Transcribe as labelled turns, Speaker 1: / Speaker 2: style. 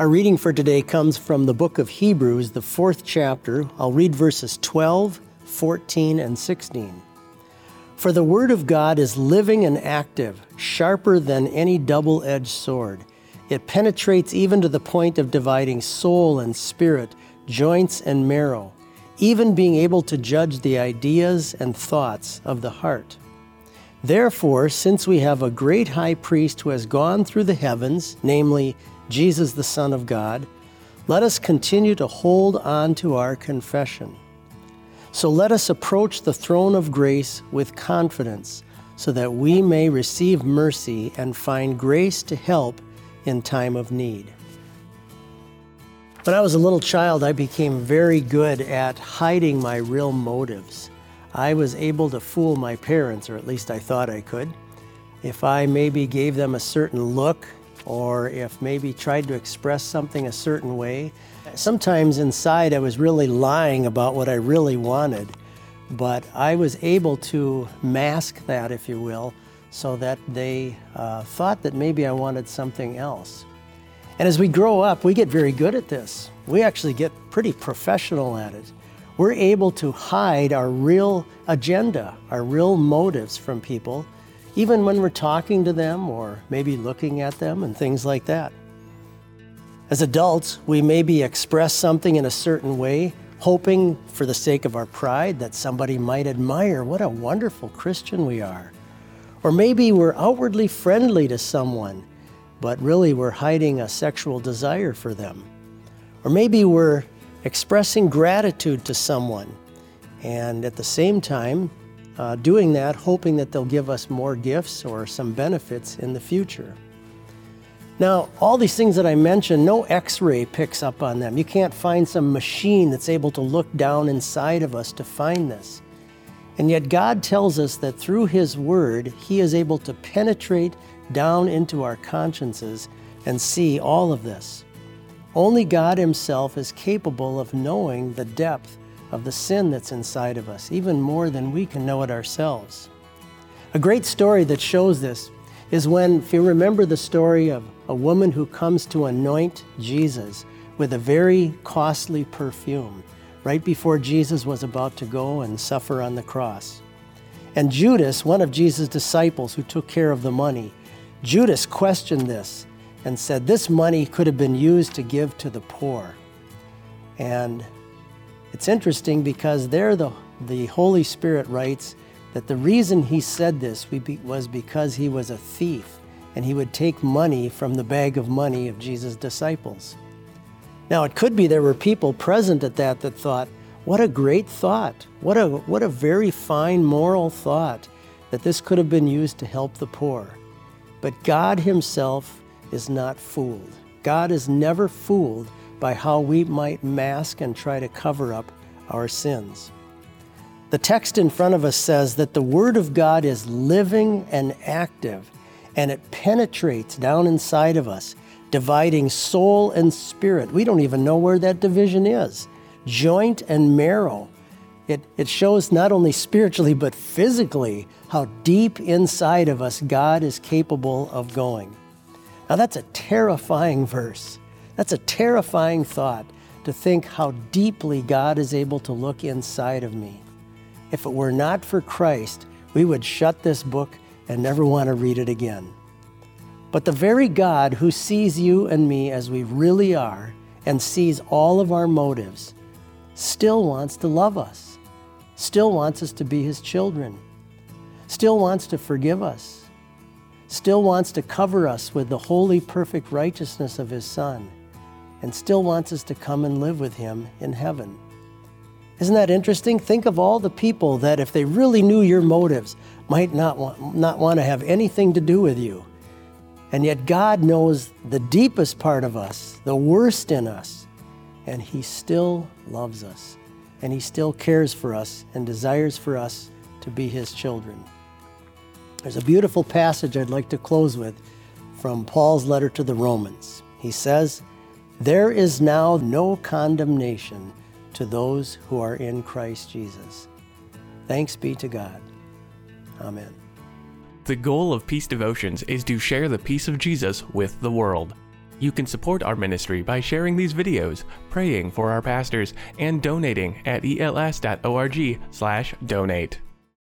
Speaker 1: Our reading for today comes from the book of Hebrews, the fourth chapter. I'll read verses 12, 14, and 16. For the word of God is living and active, sharper than any double edged sword. It penetrates even to the point of dividing soul and spirit, joints and marrow, even being able to judge the ideas and thoughts of the heart. Therefore, since we have a great high priest who has gone through the heavens, namely Jesus, the Son of God, let us continue to hold on to our confession. So let us approach the throne of grace with confidence so that we may receive mercy and find grace to help in time of need. When I was a little child, I became very good at hiding my real motives. I was able to fool my parents, or at least I thought I could. If I maybe gave them a certain look, or if maybe tried to express something a certain way, Sometimes inside I was really lying about what I really wanted, but I was able to mask that, if you will, so that they uh, thought that maybe I wanted something else. And as we grow up, we get very good at this. We actually get pretty professional at it. We're able to hide our real agenda, our real motives from people, even when we're talking to them or maybe looking at them and things like that. As adults, we maybe express something in a certain way, hoping for the sake of our pride that somebody might admire what a wonderful Christian we are. Or maybe we're outwardly friendly to someone, but really we're hiding a sexual desire for them. Or maybe we're expressing gratitude to someone, and at the same time, uh, doing that, hoping that they'll give us more gifts or some benefits in the future. Now, all these things that I mentioned, no x ray picks up on them. You can't find some machine that's able to look down inside of us to find this. And yet, God tells us that through His Word, He is able to penetrate down into our consciences and see all of this. Only God Himself is capable of knowing the depth of the sin that's inside of us, even more than we can know it ourselves. A great story that shows this is when, if you remember the story of a woman who comes to anoint Jesus with a very costly perfume right before Jesus was about to go and suffer on the cross. And Judas, one of Jesus' disciples who took care of the money, Judas questioned this and said this money could have been used to give to the poor. And it's interesting because there the, the Holy Spirit writes that the reason he said this was because he was a thief and he would take money from the bag of money of Jesus' disciples. Now, it could be there were people present at that that thought, what a great thought. What a, what a very fine moral thought that this could have been used to help the poor. But God Himself is not fooled. God is never fooled by how we might mask and try to cover up our sins. The text in front of us says that the Word of God is living and active, and it penetrates down inside of us, dividing soul and spirit. We don't even know where that division is joint and marrow. It, it shows not only spiritually, but physically how deep inside of us God is capable of going. Now, that's a terrifying verse. That's a terrifying thought to think how deeply God is able to look inside of me. If it were not for Christ, we would shut this book and never want to read it again. But the very God who sees you and me as we really are and sees all of our motives still wants to love us, still wants us to be his children, still wants to forgive us, still wants to cover us with the holy, perfect righteousness of his Son, and still wants us to come and live with him in heaven. Isn't that interesting? Think of all the people that, if they really knew your motives, might not want, not want to have anything to do with you. And yet, God knows the deepest part of us, the worst in us, and He still loves us. And He still cares for us and desires for us to be His children. There's a beautiful passage I'd like to close with from Paul's letter to the Romans. He says, There is now no condemnation to those who are in Christ Jesus. Thanks be to God. Amen.
Speaker 2: The goal of Peace Devotions is to share the peace of Jesus with the world. You can support our ministry by sharing these videos, praying for our pastors, and donating at els.org/donate.